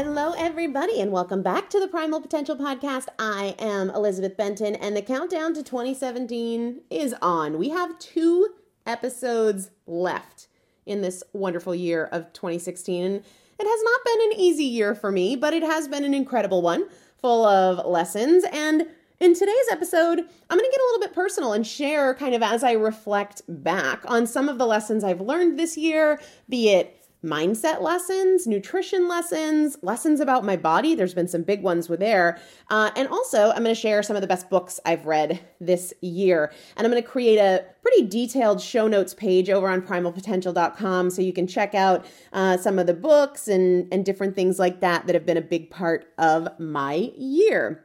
Hello, everybody, and welcome back to the Primal Potential Podcast. I am Elizabeth Benton, and the countdown to 2017 is on. We have two episodes left in this wonderful year of 2016. And it has not been an easy year for me, but it has been an incredible one, full of lessons. And in today's episode, I'm going to get a little bit personal and share kind of as I reflect back on some of the lessons I've learned this year, be it mindset lessons, nutrition lessons, lessons about my body. There's been some big ones with there. Uh, and also, I'm going to share some of the best books I've read this year. And I'm going to create a pretty detailed show notes page over on primalpotential.com so you can check out uh, some of the books and, and different things like that that have been a big part of my year.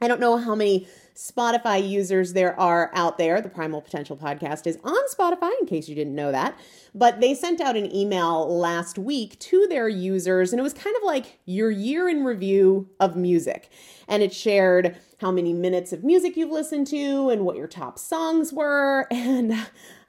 I don't know how many Spotify users there are out there. The Primal Potential podcast is on Spotify, in case you didn't know that. But they sent out an email last week to their users, and it was kind of like your year in review of music. And it shared how many minutes of music you've listened to and what your top songs were. And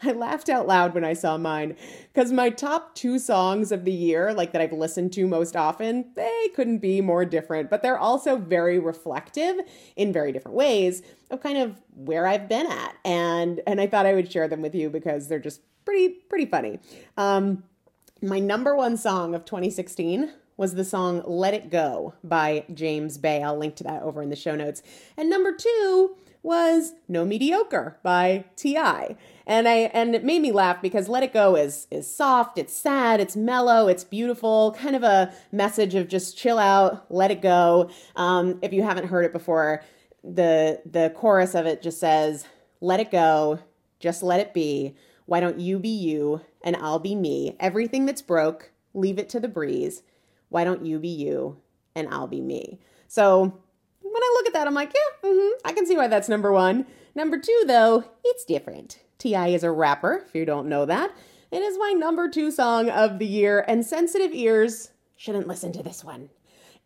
I laughed out loud when I saw mine because my top two songs of the year, like that I've listened to most often, they couldn't be more different, but they're also very reflective in very different ways of kind of where I've been at. And and I thought I would share them with you because they're just pretty pretty funny. Um, my number one song of 2016 was the song Let It Go by James Bay. I'll link to that over in the show notes. And number two was No Mediocre by T.I. And I and it made me laugh because Let It Go is is soft, it's sad, it's mellow, it's beautiful, kind of a message of just chill out, let it go. Um, if you haven't heard it before, the the chorus of it just says, "Let it go, just let it be. Why don't you be you and I'll be me? Everything that's broke, leave it to the breeze. Why don't you be you and I'll be me?" So when I look at that, I'm like, yeah, mm-hmm, I can see why that's number one. Number two, though, it's different. T.I. is a rapper, if you don't know that. It is my number two song of the year, and sensitive ears shouldn't listen to this one.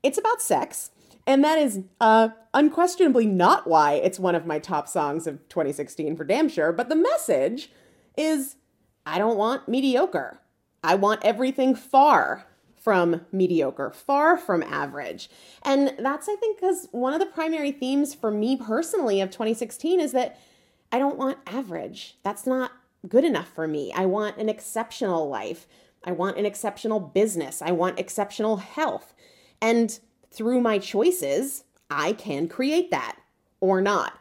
It's about sex, and that is uh, unquestionably not why it's one of my top songs of 2016 for damn sure. But the message is I don't want mediocre. I want everything far from mediocre, far from average. And that's, I think, because one of the primary themes for me personally of 2016 is that I don't want average. That's not good enough for me. I want an exceptional life. I want an exceptional business. I want exceptional health. And through my choices, I can create that or not.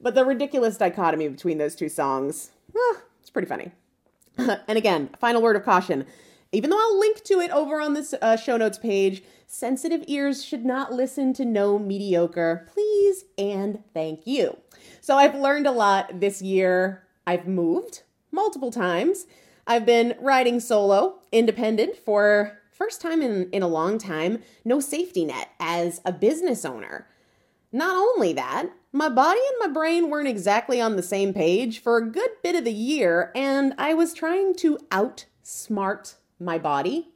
But the ridiculous dichotomy between those two songs, it's pretty funny. and again, final word of caution. Even though I'll link to it over on this uh, show notes page, sensitive ears should not listen to no mediocre. Please and thank you. So I've learned a lot this year. I've moved multiple times. I've been riding solo, independent for first time in, in a long time, no safety net as a business owner. Not only that, my body and my brain weren't exactly on the same page for a good bit of the year, and I was trying to outsmart my body,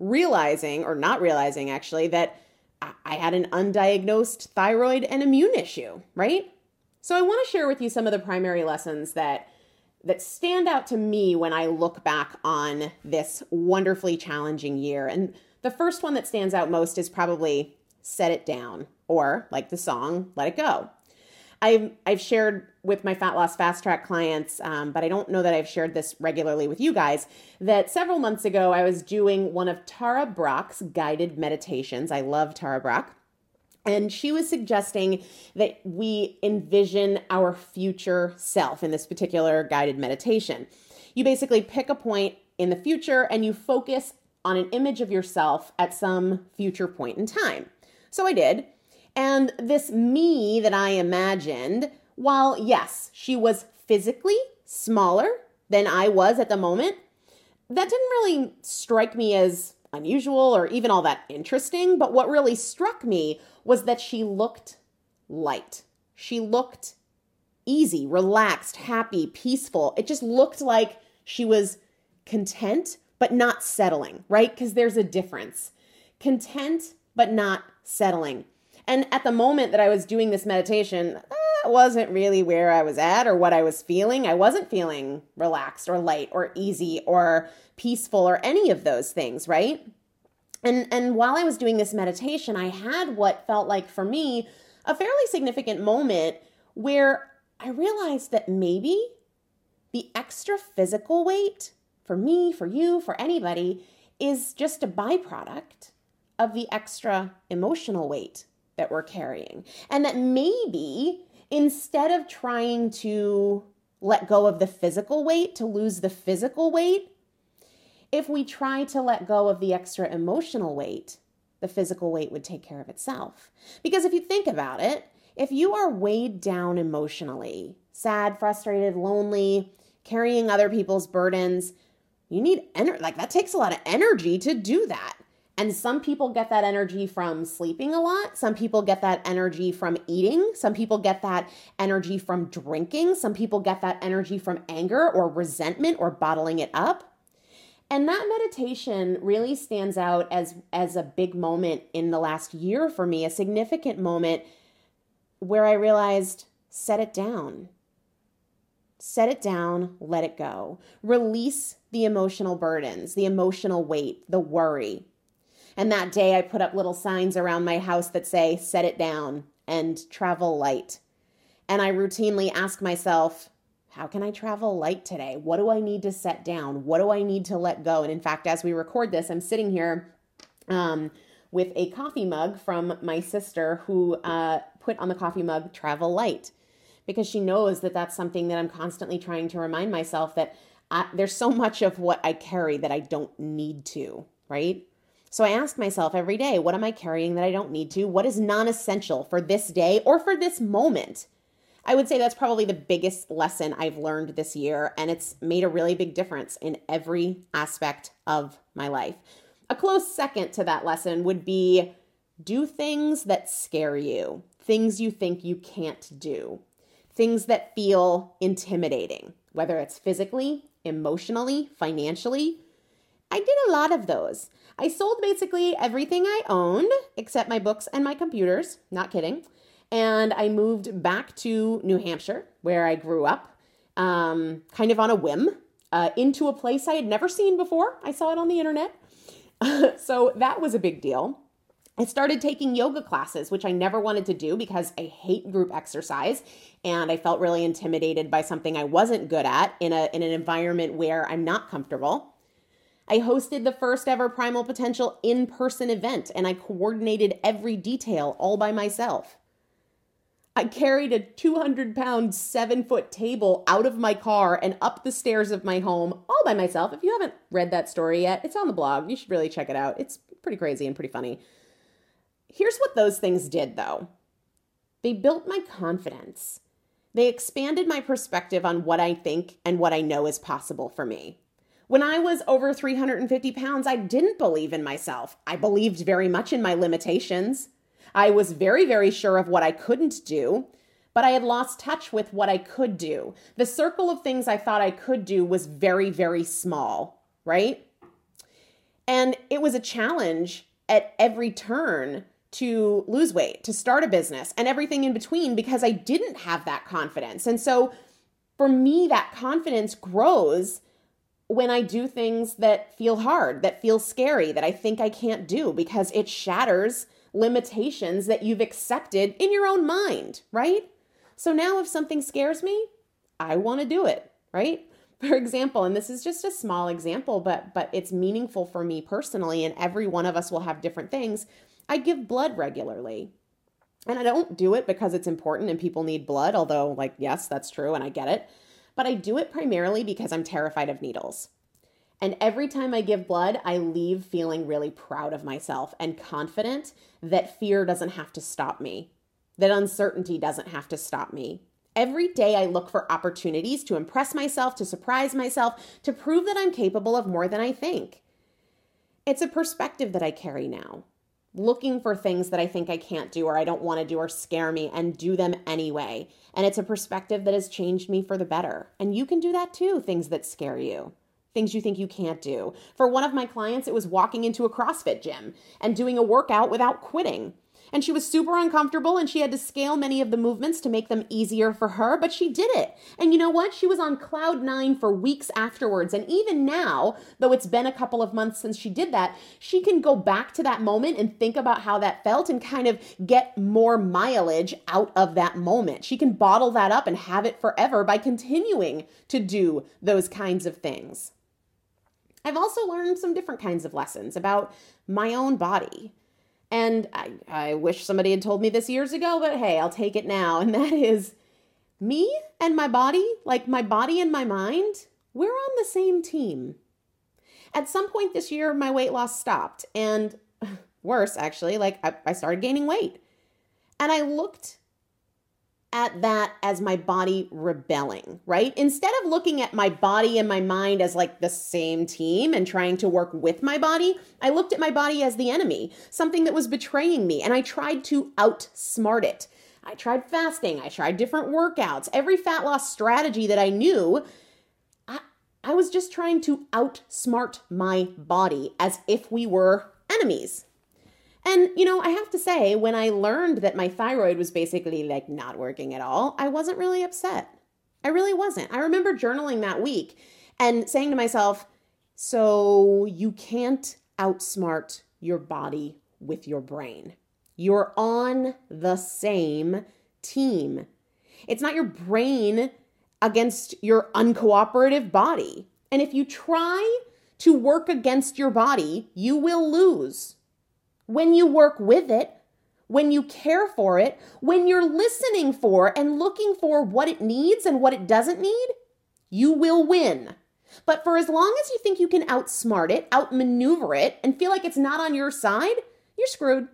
realizing, or not realizing actually, that I had an undiagnosed thyroid and immune issue, right? So I want to share with you some of the primary lessons that that stand out to me when I look back on this wonderfully challenging year. And the first one that stands out most is probably set it down or like the song let it go. I've I've shared with my fat loss fast track clients, um, but I don't know that I've shared this regularly with you guys. That several months ago I was doing one of Tara Brach's guided meditations. I love Tara Brach. and she was suggesting that we envision our future self in this particular guided meditation. You basically pick a point in the future and you focus on an image of yourself at some future point in time. So I did. And this me that I imagined, while yes, she was physically smaller than I was at the moment, that didn't really strike me as unusual or even all that interesting. But what really struck me was that she looked light. She looked easy, relaxed, happy, peaceful. It just looked like she was content, but not settling, right? Because there's a difference. Content, but not settling. And at the moment that I was doing this meditation, that wasn't really where I was at or what I was feeling. I wasn't feeling relaxed or light or easy or peaceful or any of those things, right? And and while I was doing this meditation, I had what felt like for me a fairly significant moment where I realized that maybe the extra physical weight for me, for you, for anybody, is just a byproduct of the extra emotional weight that we're carrying. And that maybe instead of trying to let go of the physical weight to lose the physical weight, if we try to let go of the extra emotional weight, the physical weight would take care of itself. Because if you think about it, if you are weighed down emotionally, sad, frustrated, lonely, carrying other people's burdens, you need energy. Like that takes a lot of energy to do that. And some people get that energy from sleeping a lot. Some people get that energy from eating. Some people get that energy from drinking. Some people get that energy from anger or resentment or bottling it up. And that meditation really stands out as as a big moment in the last year for me, a significant moment where I realized set it down. Set it down, let it go. Release the emotional burdens, the emotional weight, the worry, and that day, I put up little signs around my house that say, set it down and travel light. And I routinely ask myself, how can I travel light today? What do I need to set down? What do I need to let go? And in fact, as we record this, I'm sitting here um, with a coffee mug from my sister who uh, put on the coffee mug travel light because she knows that that's something that I'm constantly trying to remind myself that I, there's so much of what I carry that I don't need to, right? So I ask myself every day, what am I carrying that I don't need to? What is non essential for this day or for this moment? I would say that's probably the biggest lesson I've learned this year, and it's made a really big difference in every aspect of my life. A close second to that lesson would be do things that scare you, things you think you can't do, things that feel intimidating, whether it's physically, emotionally, financially. I did a lot of those. I sold basically everything I owned except my books and my computers. Not kidding. And I moved back to New Hampshire, where I grew up, um, kind of on a whim, uh, into a place I had never seen before. I saw it on the internet. so that was a big deal. I started taking yoga classes, which I never wanted to do because I hate group exercise and I felt really intimidated by something I wasn't good at in a in an environment where I'm not comfortable. I hosted the first ever Primal Potential in person event and I coordinated every detail all by myself. I carried a 200 pound, seven foot table out of my car and up the stairs of my home all by myself. If you haven't read that story yet, it's on the blog. You should really check it out. It's pretty crazy and pretty funny. Here's what those things did though they built my confidence, they expanded my perspective on what I think and what I know is possible for me. When I was over 350 pounds, I didn't believe in myself. I believed very much in my limitations. I was very, very sure of what I couldn't do, but I had lost touch with what I could do. The circle of things I thought I could do was very, very small, right? And it was a challenge at every turn to lose weight, to start a business, and everything in between because I didn't have that confidence. And so for me, that confidence grows when I do things that feel hard, that feel scary, that I think I can't do because it shatters limitations that you've accepted in your own mind, right? So now if something scares me, I want to do it, right? For example, and this is just a small example, but but it's meaningful for me personally and every one of us will have different things. I give blood regularly. And I don't do it because it's important and people need blood, although like yes, that's true and I get it but I do it primarily because I'm terrified of needles. And every time I give blood, I leave feeling really proud of myself and confident that fear doesn't have to stop me, that uncertainty doesn't have to stop me. Every day I look for opportunities to impress myself, to surprise myself, to prove that I'm capable of more than I think. It's a perspective that I carry now looking for things that I think I can't do or I don't want to do or scare me and do them anyway. And it's a perspective that has changed me for the better. And you can do that too, things that scare you. Things you think you can't do. For one of my clients, it was walking into a CrossFit gym and doing a workout without quitting. And she was super uncomfortable and she had to scale many of the movements to make them easier for her, but she did it. And you know what? She was on cloud nine for weeks afterwards. And even now, though it's been a couple of months since she did that, she can go back to that moment and think about how that felt and kind of get more mileage out of that moment. She can bottle that up and have it forever by continuing to do those kinds of things. I've also learned some different kinds of lessons about my own body. And I, I wish somebody had told me this years ago, but hey, I'll take it now. And that is me and my body, like my body and my mind, we're on the same team. At some point this year, my weight loss stopped. And worse, actually, like I, I started gaining weight. And I looked at that as my body rebelling, right? Instead of looking at my body and my mind as like the same team and trying to work with my body, I looked at my body as the enemy, something that was betraying me, and I tried to outsmart it. I tried fasting, I tried different workouts, every fat loss strategy that I knew. I, I was just trying to outsmart my body as if we were enemies. And, you know, I have to say, when I learned that my thyroid was basically like not working at all, I wasn't really upset. I really wasn't. I remember journaling that week and saying to myself, so you can't outsmart your body with your brain. You're on the same team. It's not your brain against your uncooperative body. And if you try to work against your body, you will lose when you work with it, when you care for it, when you're listening for and looking for what it needs and what it doesn't need, you will win. But for as long as you think you can outsmart it, outmaneuver it, and feel like it's not on your side, you're screwed.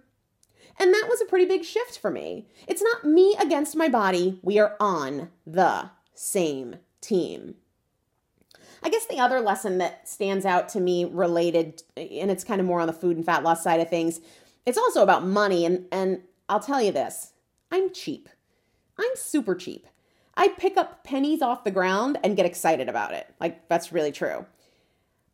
And that was a pretty big shift for me. It's not me against my body. We are on the same team. I guess the other lesson that stands out to me related, and it's kind of more on the food and fat loss side of things, it's also about money. And, and I'll tell you this I'm cheap. I'm super cheap. I pick up pennies off the ground and get excited about it. Like, that's really true.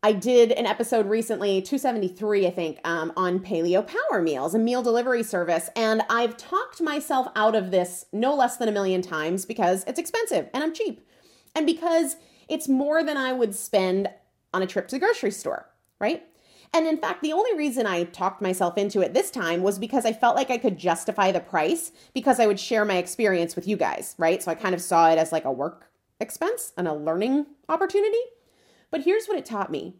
I did an episode recently, 273, I think, um, on Paleo Power Meals, a meal delivery service. And I've talked myself out of this no less than a million times because it's expensive and I'm cheap. And because it's more than I would spend on a trip to the grocery store, right? And in fact, the only reason I talked myself into it this time was because I felt like I could justify the price because I would share my experience with you guys, right? So I kind of saw it as like a work expense and a learning opportunity. But here's what it taught me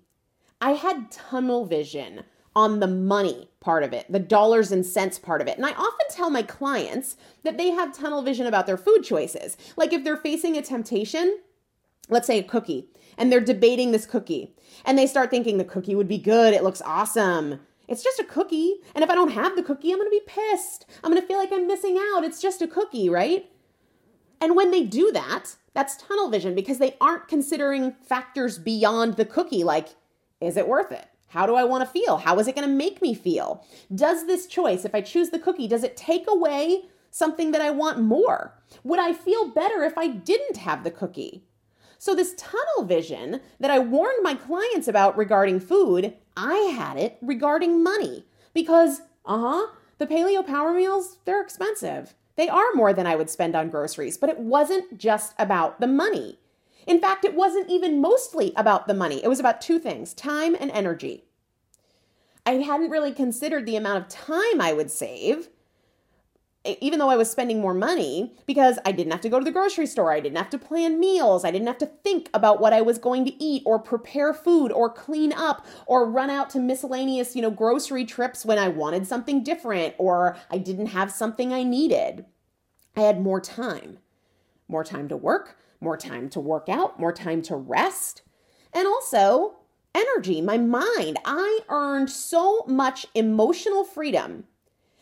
I had tunnel vision on the money part of it, the dollars and cents part of it. And I often tell my clients that they have tunnel vision about their food choices. Like if they're facing a temptation, let's say a cookie, and they're debating this cookie, and they start thinking the cookie would be good, it looks awesome. It's just a cookie, and if I don't have the cookie, I'm gonna be pissed. I'm gonna feel like I'm missing out. It's just a cookie, right? And when they do that, that's tunnel vision because they aren't considering factors beyond the cookie, like, is it worth it? How do I want to feel? How is it going to make me feel? Does this choice, if I choose the cookie, does it take away something that I want more? Would I feel better if I didn't have the cookie? So, this tunnel vision that I warned my clients about regarding food, I had it regarding money because, uh huh, the paleo power meals, they're expensive. They are more than I would spend on groceries, but it wasn't just about the money. In fact, it wasn't even mostly about the money. It was about two things time and energy. I hadn't really considered the amount of time I would save even though I was spending more money because I didn't have to go to the grocery store, I didn't have to plan meals, I didn't have to think about what I was going to eat or prepare food or clean up or run out to miscellaneous, you know, grocery trips when I wanted something different or I didn't have something I needed. I had more time. More time to work, more time to work out, more time to rest, and also energy, my mind. I earned so much emotional freedom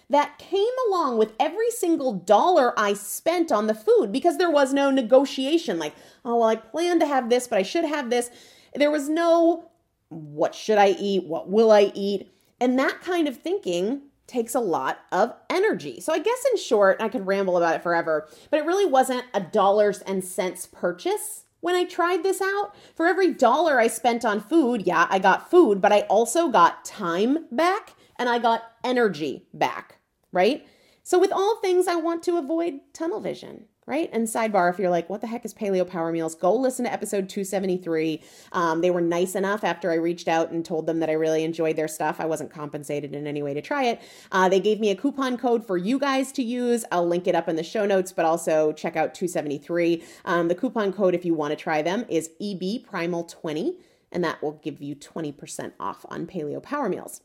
that came along with every single dollar I spent on the food because there was no negotiation like, oh, well, I plan to have this, but I should have this. There was no, what should I eat? What will I eat? And that kind of thinking takes a lot of energy. So I guess in short, I could ramble about it forever, but it really wasn't a dollars and cents purchase when I tried this out. For every dollar I spent on food, yeah, I got food, but I also got time back and I got energy back right? So, with all things, I want to avoid tunnel vision, right? And sidebar, if you're like, what the heck is Paleo Power Meals? Go listen to episode 273. Um, they were nice enough after I reached out and told them that I really enjoyed their stuff. I wasn't compensated in any way to try it. Uh, they gave me a coupon code for you guys to use. I'll link it up in the show notes, but also check out 273. Um, the coupon code, if you want to try them, is EB Primal 20. and that will give you 20% off on paleo power meals.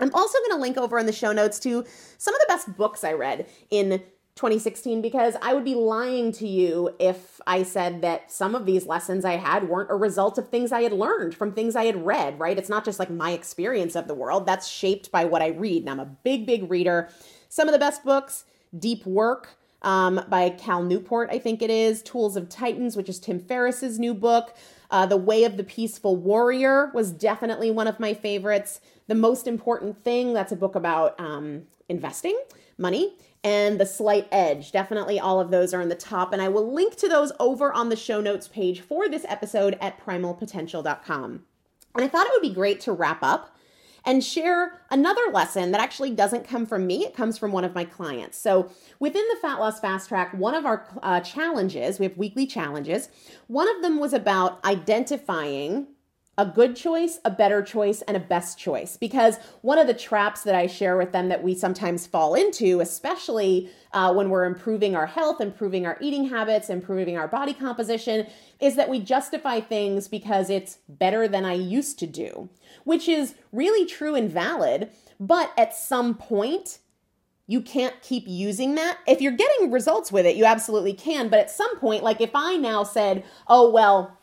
I'm also going to link over in the show notes to some of the best books I read in 2016 because I would be lying to you if I said that some of these lessons I had weren't a result of things I had learned from things I had read, right? It's not just like my experience of the world, that's shaped by what I read. And I'm a big, big reader. Some of the best books Deep Work um, by Cal Newport, I think it is, Tools of Titans, which is Tim Ferriss's new book. Uh, the Way of the Peaceful Warrior was definitely one of my favorites. The Most Important Thing, that's a book about um, investing, money, and The Slight Edge. Definitely all of those are in the top, and I will link to those over on the show notes page for this episode at primalpotential.com. And I thought it would be great to wrap up and share another lesson that actually doesn't come from me. It comes from one of my clients. So, within the Fat Loss Fast Track, one of our uh, challenges, we have weekly challenges, one of them was about identifying a good choice, a better choice, and a best choice. Because one of the traps that I share with them that we sometimes fall into, especially uh, when we're improving our health, improving our eating habits, improving our body composition, is that we justify things because it's better than I used to do, which is really true and valid. But at some point, you can't keep using that. If you're getting results with it, you absolutely can. But at some point, like if I now said, oh, well,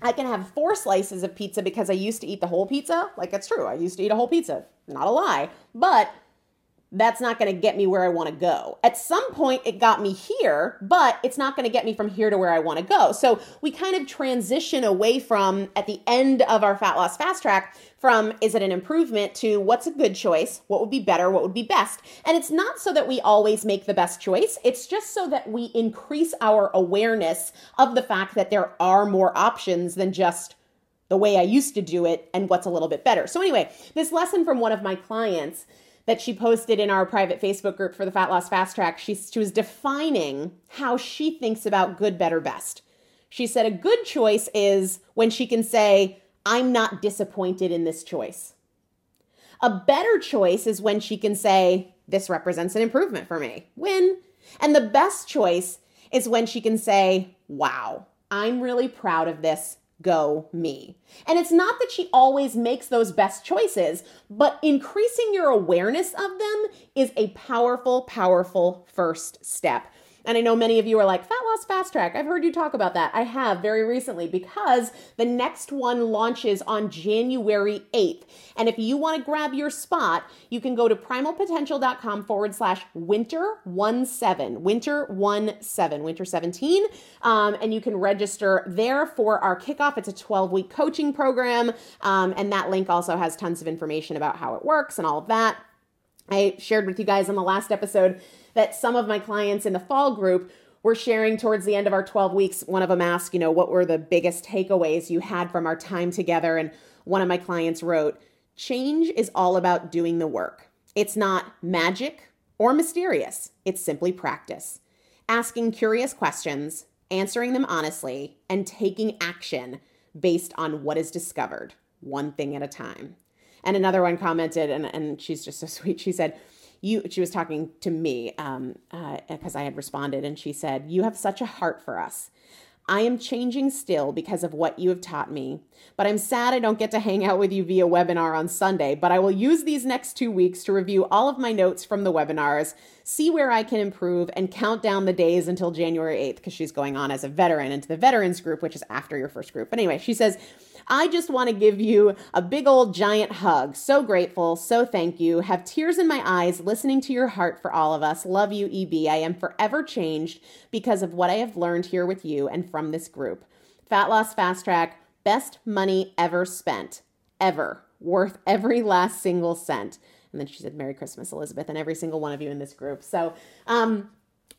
I can have four slices of pizza because I used to eat the whole pizza. Like, that's true. I used to eat a whole pizza. Not a lie. But that's not going to get me where I want to go. At some point, it got me here, but it's not going to get me from here to where I want to go. So we kind of transition away from, at the end of our fat loss fast track, from is it an improvement to what's a good choice, what would be better, what would be best. And it's not so that we always make the best choice, it's just so that we increase our awareness of the fact that there are more options than just the way I used to do it and what's a little bit better. So, anyway, this lesson from one of my clients that she posted in our private Facebook group for the Fat Loss Fast Track, she, she was defining how she thinks about good, better, best. She said a good choice is when she can say, I'm not disappointed in this choice. A better choice is when she can say, This represents an improvement for me. Win. And the best choice is when she can say, Wow, I'm really proud of this go me. And it's not that she always makes those best choices, but increasing your awareness of them is a powerful, powerful first step. And I know many of you are like, Fat Loss Fast Track. I've heard you talk about that. I have very recently because the next one launches on January 8th. And if you want to grab your spot, you can go to primalpotential.com forward slash winter 17, winter 17, winter 17. Um, and you can register there for our kickoff. It's a 12 week coaching program. Um, and that link also has tons of information about how it works and all of that. I shared with you guys on the last episode that some of my clients in the fall group were sharing towards the end of our 12 weeks. One of them asked, you know, what were the biggest takeaways you had from our time together? And one of my clients wrote, Change is all about doing the work. It's not magic or mysterious, it's simply practice. Asking curious questions, answering them honestly, and taking action based on what is discovered, one thing at a time. And another one commented, and, and she's just so sweet. She said, you she was talking to me um because uh, i had responded and she said you have such a heart for us I am changing still because of what you have taught me, but I'm sad I don't get to hang out with you via webinar on Sunday. But I will use these next two weeks to review all of my notes from the webinars, see where I can improve, and count down the days until January 8th because she's going on as a veteran into the veterans group, which is after your first group. But anyway, she says, I just want to give you a big old giant hug. So grateful. So thank you. Have tears in my eyes listening to your heart for all of us. Love you, EB. I am forever changed because of what I have learned here with you and from this group. Fat Loss Fast Track, best money ever spent. Ever. Worth every last single cent. And then she said, Merry Christmas, Elizabeth, and every single one of you in this group. So, um,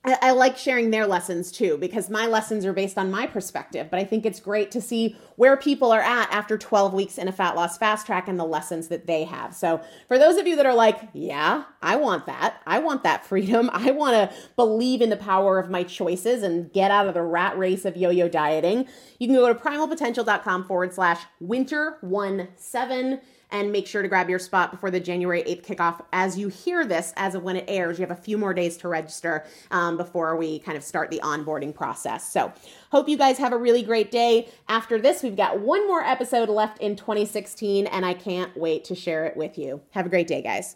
I, like sharing their lessons too because my lessons are based on my perspective. But I think it's great to see where people are at after 12 weeks in a fat loss fast track and the lessons that they have. So, for those of you that are like, yeah, I want that, I want that freedom, I want to believe in the power of my choices and get out of the rat race of yo yo dieting, you can go to primalpotential.com forward slash winter one seven and make sure to grab your spot before the January 8th kickoff. As you hear this, as of when it airs, you have a few more days to register um, before we kind of start the onboarding process. So, hope you guys have a really great day. After this, we've got one more episode left in 2016, and I can't wait to share it with you. Have a great day, guys.